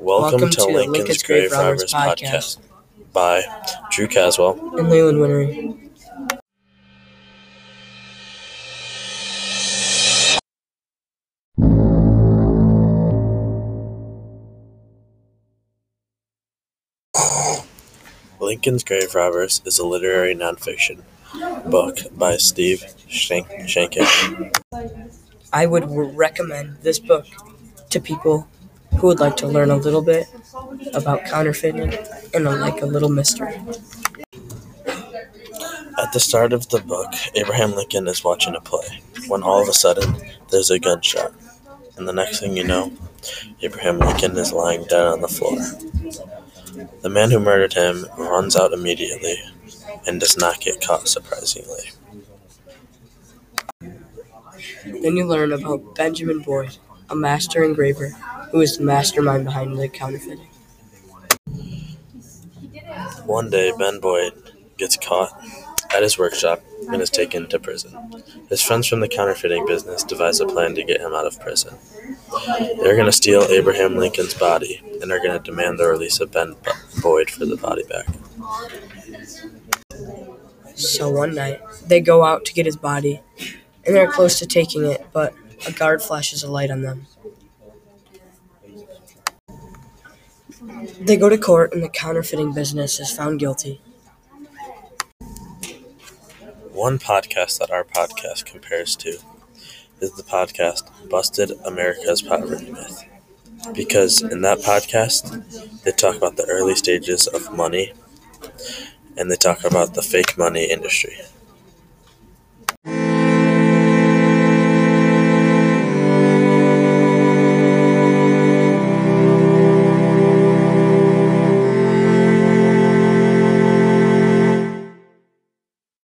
Welcome, to, Lincoln's Grave Robbers podcast. by Drew Caswell. and Leyland Winery. Lincoln's Grave Robbers is a literary nonfiction book by Steve Shank- Sheinkin. I would recommend this book to people who would like to learn a little bit about counterfeiting and like a little mystery. At the start of the book, Abraham Lincoln is watching a play when all of a sudden there's a gunshot. And the next thing you know, Abraham Lincoln is lying dead on the floor. The man who murdered him runs out immediately and does not get caught, surprisingly. Then you learn about Benjamin Boyd, a master engraver who is the mastermind behind the counterfeiting. One day, Ben Boyd gets caught at his workshop and is taken to prison. His friends from the counterfeiting business devise a plan to get him out of prison. They're going to steal Abraham Lincoln's body and are going to demand the release of Ben Boyd for the body back. So one night, they go out to get his body, and they're close to taking it, but a guard flashes a light on them. They go to court, and the counterfeiting business is found guilty. One podcast that our podcast compares to is the podcast Busted America's Poverty Myth. Because in that podcast, they talk about the early stages of money and they talk about the fake money industry.